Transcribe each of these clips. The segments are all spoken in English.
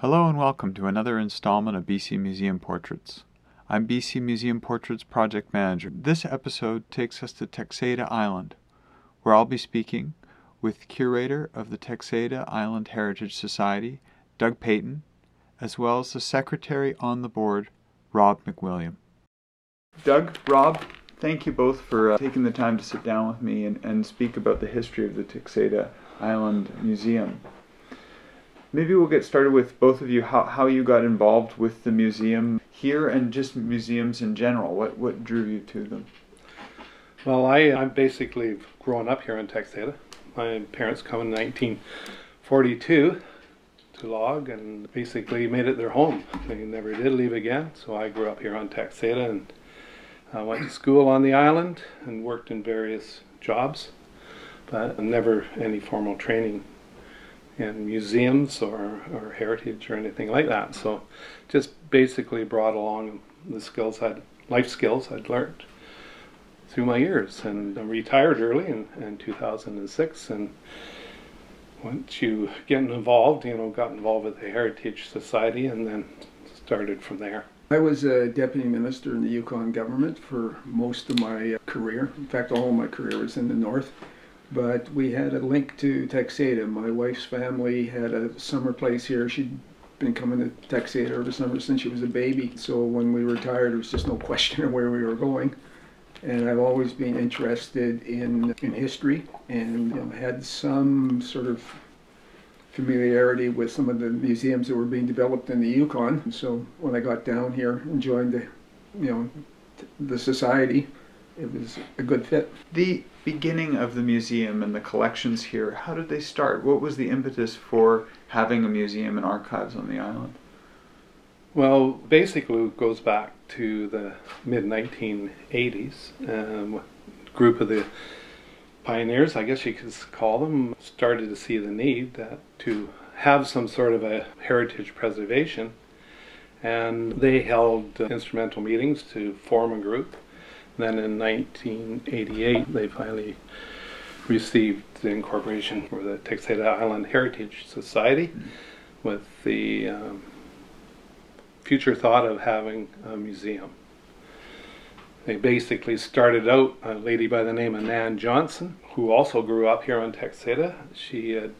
Hello and welcome to another installment of BC Museum Portraits. I'm BC Museum Portraits Project Manager. This episode takes us to Texada Island, where I'll be speaking with curator of the Texada Island Heritage Society, Doug Payton, as well as the secretary on the board, Rob McWilliam. Doug, Rob, thank you both for uh, taking the time to sit down with me and, and speak about the history of the Texada Island Museum. Maybe we'll get started with both of you how, how you got involved with the museum here and just museums in general. What, what drew you to them? Well, I, I'm basically grown up here in Texada. My parents come in 1942 to log and basically made it their home. They never did leave again, so I grew up here on Texada and I went to school on the island and worked in various jobs, but never any formal training in museums or, or heritage or anything like that. So just basically brought along the skills I'd, life skills I'd learned through my years and I retired early in, in 2006 and once you get involved, you know, got involved with the Heritage Society and then started from there. I was a deputy minister in the Yukon government for most of my career. In fact, all of my career was in the north. But we had a link to Texada. My wife's family had a summer place here. She'd been coming to Texada every summer since she was a baby. So when we retired, it was just no question of where we were going. And I've always been interested in in history and had some sort of familiarity with some of the museums that were being developed in the Yukon. So when I got down here and joined the, you know, the society, it was a good fit. The beginning of the museum and the collections here, how did they start? What was the impetus for having a museum and archives on the island? Well, basically, it goes back to the mid 1980s. Um, group of the pioneers, I guess you could call them, started to see the need that to have some sort of a heritage preservation. And they held uh, instrumental meetings to form a group. Then in 1988, they finally received the incorporation for the Texada Island Heritage Society mm-hmm. with the um, future thought of having a museum. They basically started out a lady by the name of Nan Johnson, who also grew up here on Texada. She had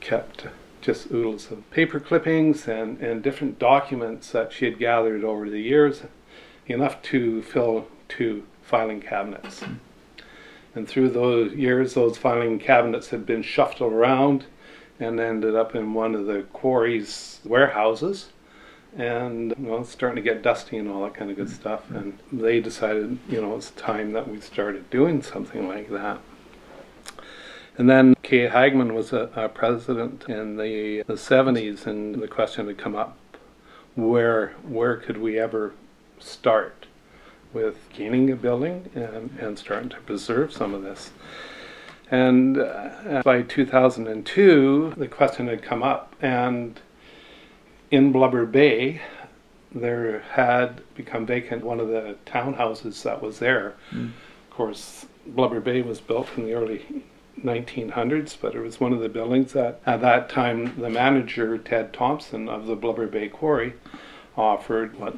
kept just oodles of paper clippings and, and different documents that she had gathered over the years, enough to fill two filing cabinets. And through those years, those filing cabinets had been shuffled around and ended up in one of the quarry's warehouses and you it's starting to get dusty and all that kind of good stuff. And they decided, you know, it's time that we started doing something like that. And then Kay Hagman was a, a president in the, the 70s, and the question had come up where where could we ever start with gaining a building and, and starting to preserve some of this. And uh, by 2002, the question had come up, and in Blubber Bay, there had become vacant one of the townhouses that was there. Mm. Of course, Blubber Bay was built in the early 1900s, but it was one of the buildings that at that time the manager, Ted Thompson of the Blubber Bay Quarry, offered what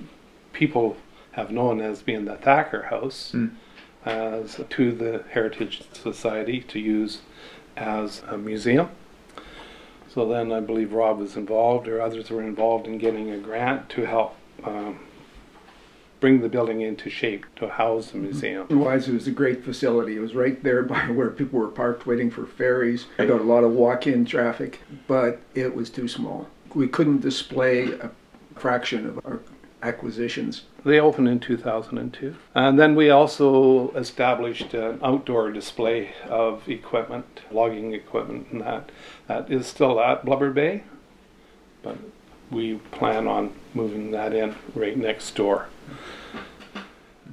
people have known as being the Thacker House mm. as to the Heritage Society to use as a museum. So then I believe Rob was involved, or others were involved in getting a grant to help um, bring the building into shape to house the museum. Otherwise, it was a great facility. It was right there by where people were parked waiting for ferries. I got a lot of walk-in traffic, but it was too small. We couldn't display a fraction of our acquisitions. They opened in 2002. And then we also established an outdoor display of equipment, logging equipment, and that. That is still at Blubber Bay, but we plan on moving that in right next door.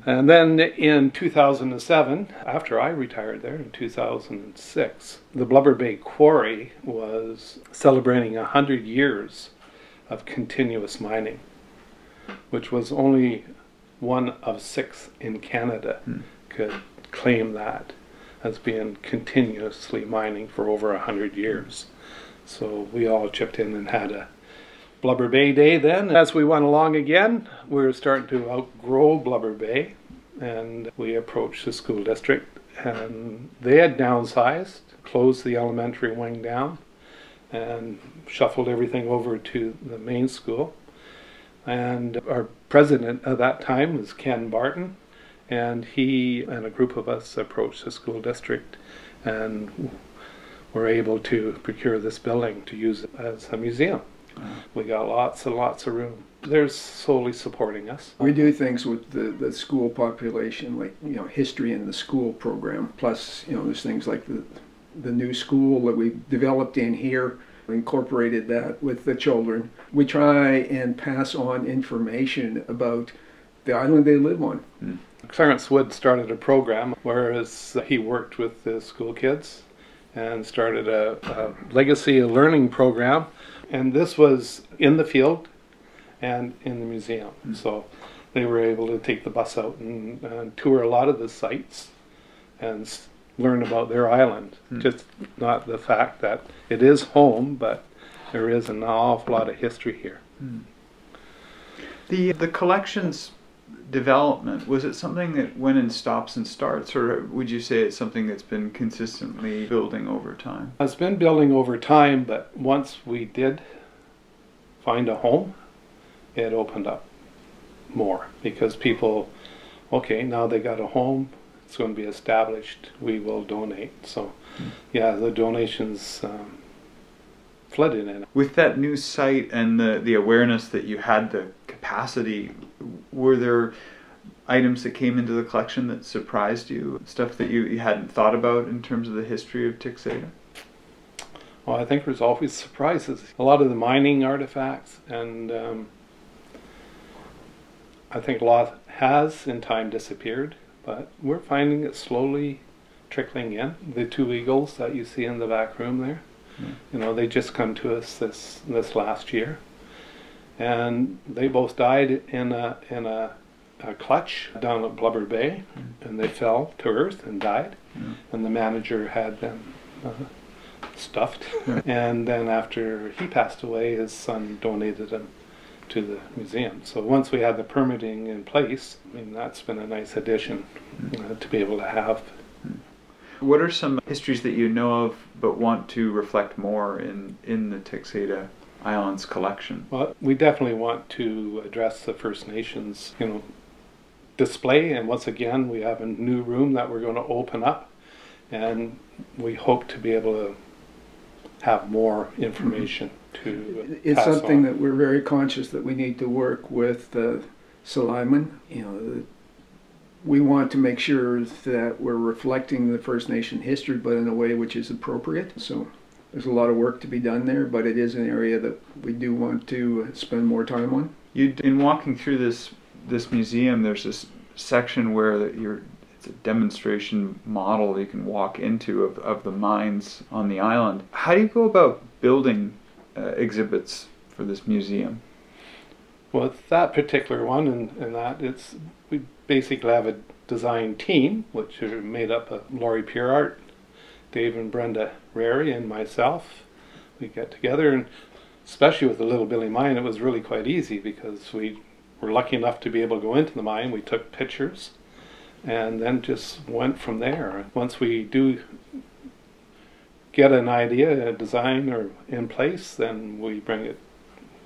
And then in 2007, after I retired there in 2006, the Blubber Bay Quarry was celebrating 100 years of continuous mining which was only one of six in Canada, hmm. could claim that as being continuously mining for over a hundred years. So we all chipped in and had a Blubber Bay Day then. As we went along again, we were starting to outgrow Blubber Bay, and we approached the school district, and they had downsized, closed the elementary wing down, and shuffled everything over to the main school. And our president at that time was Ken Barton, and he and a group of us approached the school district and were able to procure this building to use as a museum. Uh-huh. We got lots and lots of room. They're solely supporting us. We do things with the, the school population, like, you know, history in the school program. Plus, you know, there's things like the, the new school that we developed in here, incorporated that with the children. We try and pass on information about the island they live on. Hmm. Clarence Wood started a program whereas he worked with the school kids and started a, a legacy learning program. And this was in the field and in the museum. Hmm. So they were able to take the bus out and, and tour a lot of the sites and learn about their island. Hmm. Just not the fact that it is home, but there is an awful lot of history here. Hmm. The the collections development was it something that went in stops and starts, or would you say it's something that's been consistently building over time? It's been building over time, but once we did find a home, it opened up more because people, okay, now they got a home, it's going to be established, we will donate. So, yeah, the donations um, flooded in. With that new site and the the awareness that you had the capacity, were there items that came into the collection that surprised you? Stuff that you, you hadn't thought about in terms of the history of Texada? Well, I think there's always surprises. A lot of the mining artifacts, and um, I think a lot has in time disappeared, but we're finding it slowly trickling in. The two eagles that you see in the back room there, Mm. you know, they just come to us this this last year, and they both died in a in a, a clutch down at Blubber Bay, and they fell to earth and died, Mm. and the manager had them. Uh, stuffed. And then after he passed away, his son donated them to the museum. So once we had the permitting in place, I mean, that's been a nice addition uh, to be able to have. What are some histories that you know of but want to reflect more in, in the Texada Islands collection? Well, we definitely want to address the First Nations, you know, display. And once again, we have a new room that we're going to open up, and we hope to be able to have more information to. It's pass something on. that we're very conscious that we need to work with uh, Sliammon. You know, we want to make sure that we're reflecting the First Nation history, but in a way which is appropriate. So there's a lot of work to be done there, but it is an area that we do want to spend more time on. You in walking through this this museum, there's this section where you're it's a demonstration model you can walk into of, of the mines on the island. How do you go about building uh, exhibits for this museum? Well, that particular one and, that, it's we basically have a design team, which are made up of Laurie Pureart, Dave and Brenda Rary, and myself. We get together, and especially with the Little Billy Mine, it was really quite easy because we were lucky enough to be able to go into the mine. We took pictures, and then just went from there. Once we do get an idea, a design, or in place, then we bring it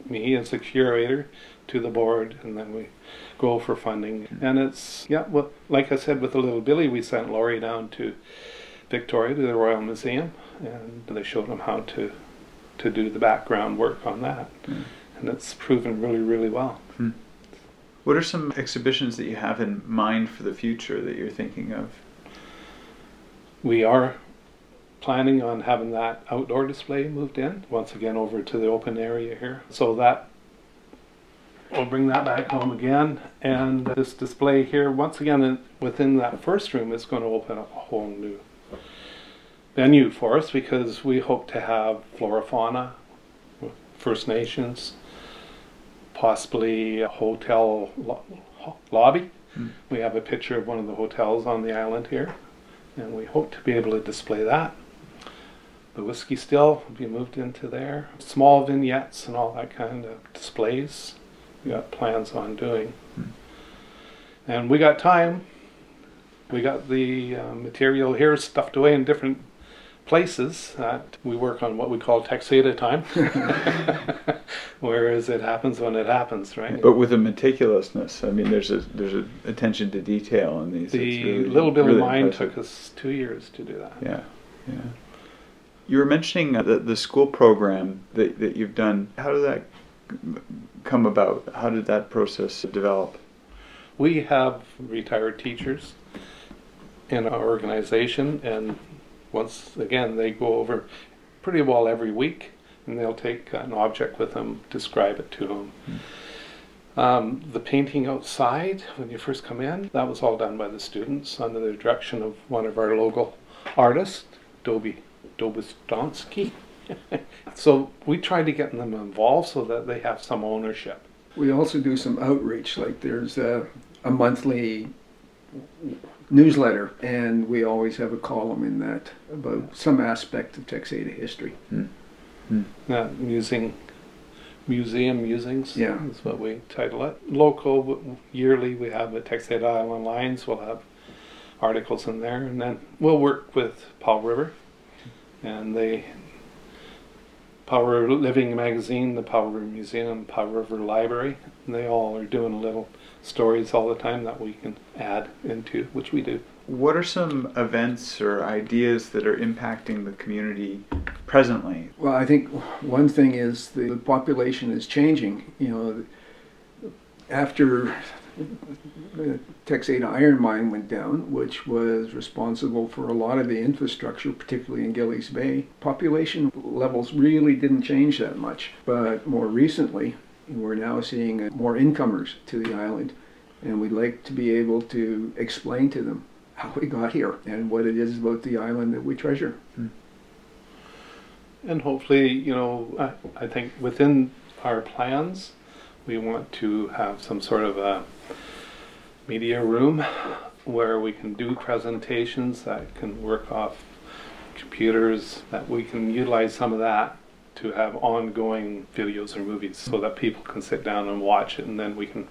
me as a curator to the board, and then we go for funding. And it's yeah, well, like I said with the little Billy, we sent Laurie down to Victoria to the Royal Museum, and they showed him how to to do the background work on that, Mm. and it's proven really, really well. What are some exhibitions that you have in mind for the future that you're thinking of? We are planning on having that outdoor display moved in once again over to the open area here. So that we'll bring that back home again. And this display here, once again, in, within that first room, is going to open up a whole new venue for us because we hope to have flora fauna, First Nations, possibly a hotel lo- lobby. Hmm. We have a picture of one of the hotels on the island here, and we hope to be able to display that. The whiskey still will be moved into there. Small vignettes and all that kind of displays. We got plans on doing. And we got time. We got the uh, material here stuffed away in different places that we work on what we call Texada time. Whereas it happens when it happens, right? But with a meticulousness, I mean, there's a there's a attention to detail in these. the really- Little Billy really Mine impressive. took us two years to do that. Yeah, yeah. You were mentioning uh, the, the school program that, that you've done. How did that come about? How did that process develop? We have retired teachers in our organization, and once again, they go over pretty well every week, and they'll take an object with them, describe it to them. Um, the painting outside, when you first come in, that was all done by the students under the direction of one of our local artists, Dobie Dobistonsky. so we try to get them involved so that they have some ownership. We also do some outreach, like there's a, a monthly newsletter, and we always have a column in that about some aspect of Texada history. That musing, museum musings Yeah. is what we title it. Local, yearly, we have the Texada Island Lines. We'll have articles in there, and then we'll work with Powell River, and they Power Living Magazine, the Powell River Museum, Powell River Library. they all are doing little stories all the time that we can add into, which we do. What are some events or ideas that are impacting the community presently? Well, I think one thing is the population is changing. You know, after the Texada iron mine went down, which was responsible for a lot of the infrastructure, particularly in Gillies Bay, population levels really didn't change that much. But more recently, we're now seeing uh, more incomers to the island, and we'd like to be able to explain to them how we got here and what it is about the island that we treasure. Hmm. And hopefully, you know, I, I think within our plans, we want to have some sort of a media room where we can do presentations that can work off computers, that we can utilize some of that to have ongoing videos or movies so that people can sit down and watch it and then we can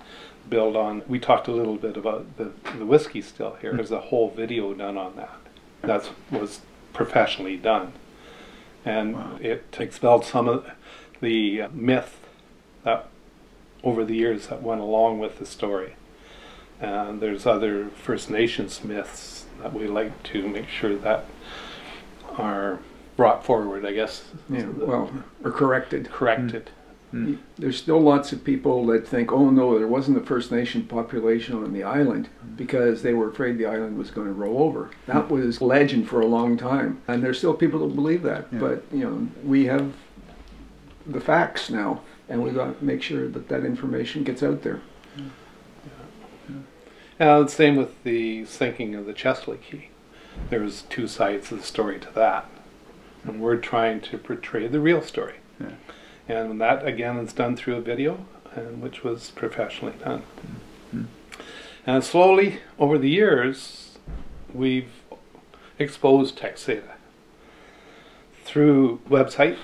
build on. We talked a little bit about the, the whiskey still here. There's a whole video done on that. That was professionally done and Wow. it expelled some of the myth that over the years that went along with the story. And there's other First Nations myths that we like to make sure that are brought forward, I guess. Yeah, well, or corrected. corrected. Mm. Mm. There's still lots of people that think, oh no, there wasn't a First Nation population on the island because they were afraid the island was going to roll over. That mm. was legend for a long time, and there's still people that believe that. Yeah. But you know, we have the facts now, and we got to make sure that that information gets out there. Yeah. And the same with the sinking of the Chesley Key. There's two sides of the story to that. And we're trying to portray the real story. Yeah. And that again is done through a video, and which was professionally done. Mhm. And slowly over the years, we've exposed Texada through website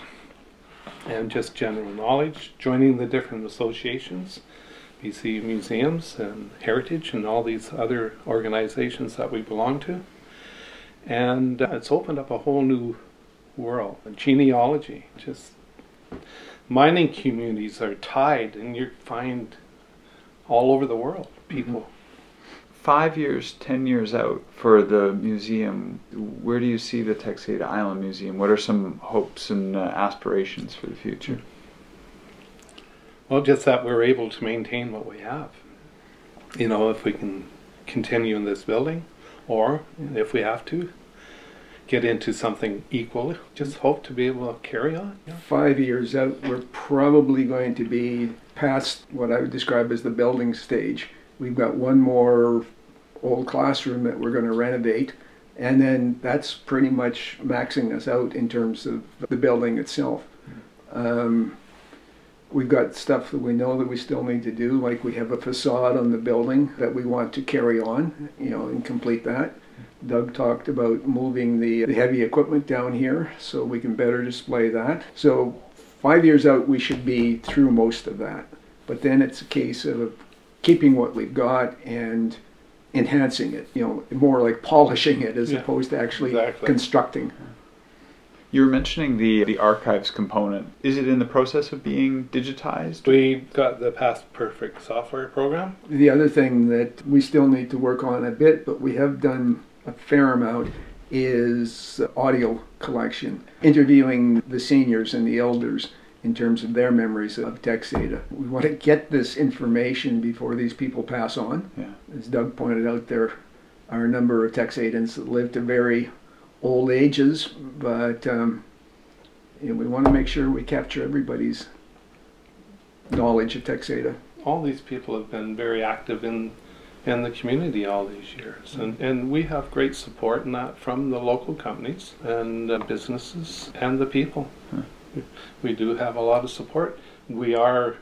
and just general knowledge, joining the different associations, BC Museums and Heritage, and all these other organizations that we belong to. And uh, it's opened up a whole new world. Genealogy, just mining communities are tied, and you find all over the world people. Five years, ten years out for the museum, where do you see the Texada Island Museum? What are some hopes and uh, aspirations for the future? Well, just that we're able to maintain what we have. You know, if we can continue in this building, or if we have to, get into something equal, just hope to be able to carry on. Yeah. Five years out, we're probably going to be past what I would describe as the building stage. We've got one more old classroom that we're going to renovate, and then that's pretty much maxing us out in terms of the building itself. Um, we've got stuff that we know that we still need to do, like we have a facade on the building that we want to carry on, you know, and complete that. Doug talked about moving the, the heavy equipment down here so we can better display that. So five years out, we should be through most of that. But then it's a case of keeping what we've got and enhancing it, you know, more like polishing it as Yeah, opposed to actually exactly. constructing. You were mentioning the the archives component. Is it in the process of being digitized? We got the PastPerfect software program. The other thing that we still need to work on a bit, but we have done a fair amount, is audio collection, interviewing the seniors and the elders in terms of their memories of Texada. We want to get this information before these people pass on. Yeah. As Doug pointed out, there are a number of Texadans that live to very old ages, but um, you know, we want to make sure we capture everybody's knowledge of Texada. All these people have been very active in in the community all these years, and and we have great support in that from the local companies and uh, businesses and the people. We do have a lot of support. We are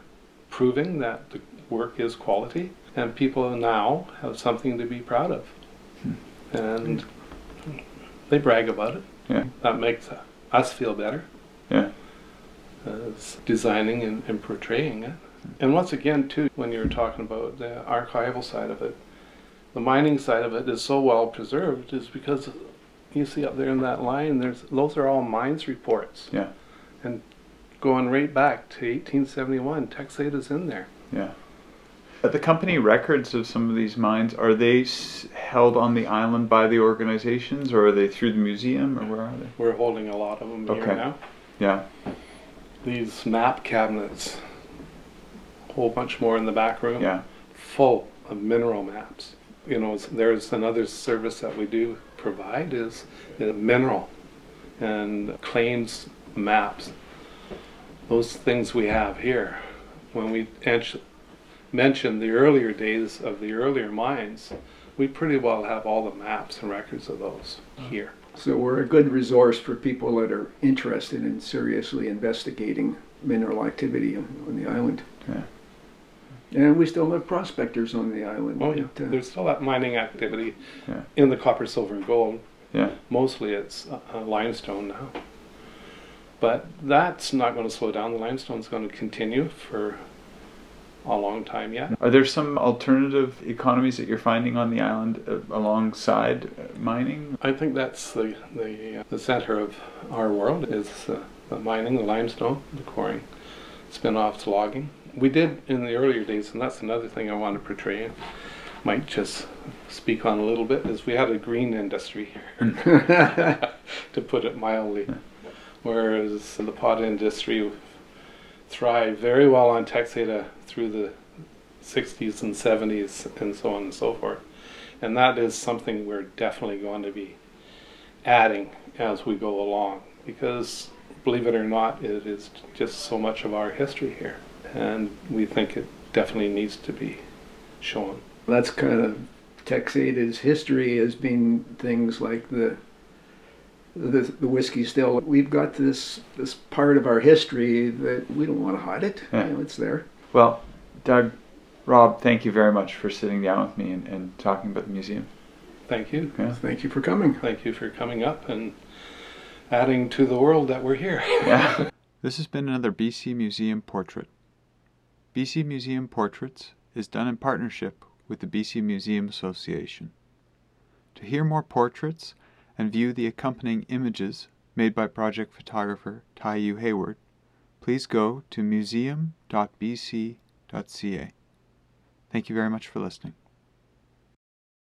proving that the work is quality, and people now have something to be proud of, hmm. and they brag about it. Yeah. That makes us feel better. Yeah. as designing and, and portraying it. And once again, too, when you're talking about the archival side of it, the mining side of it is so well preserved is because you see up there in that line, there's those are all mines reports. Yeah. And going right back to 1871, Texada's in there. Yeah. But the company records of some of these mines are they s- held on the island by the organizations, or are they through the museum, or where are they? We're holding a lot of them Okay. here now. Yeah. These map cabinets, a whole bunch more in the back room. Yeah. full of mineral maps. You know, s- there's another service that we do provide is uh, mineral and claims maps. Those things we have here. When we ent- mention the earlier days of the earlier mines, we pretty well have all the maps and records of those here. So we're a good resource for people that are interested in seriously investigating mineral activity on, on the island. Yeah. And we still have prospectors on the island. Oh yeah, but, uh, there's still that mining activity Yeah. in the copper, silver, and gold. Yeah. Mostly it's uh, uh, limestone now. But that's not going to slow down. The limestone's going to continue for a long time yet. Are there some alternative economies that you're finding on the island uh, alongside uh, mining? I think that's the the, uh, the center of our world is uh, the mining, the limestone, the quarrying, spin-off to logging. We did in the earlier days, and that's another thing I want to portray. Might just speak on a little bit is we had a green industry here, to put it mildly, whereas the pot industry thrived very well on Texada through the 60s and 70s and so on and so forth. And that is something we're definitely going to be adding as we go along because believe it or not, it is just so much of our history here. And we think it definitely needs to be shown. That's kind of Texada's history has been things like the the, the whiskey still. We've got this this part of our history that we don't want to hide it. Yeah. You know, it's there. Well, Doug, Rob, thank you very much for sitting down with me and, and talking about the museum. Thank you. Yeah. Thank you for coming. Thank you for coming up and adding to the world that we're here. Yeah. this has been another BC Museum portrait. BC Museum Portraits is done in partnership with the BC Museum Association. To hear more portraits and view the accompanying images made by project photographer Ty U. Hayward, please go to museum.bc.ca. Thank you very much for listening.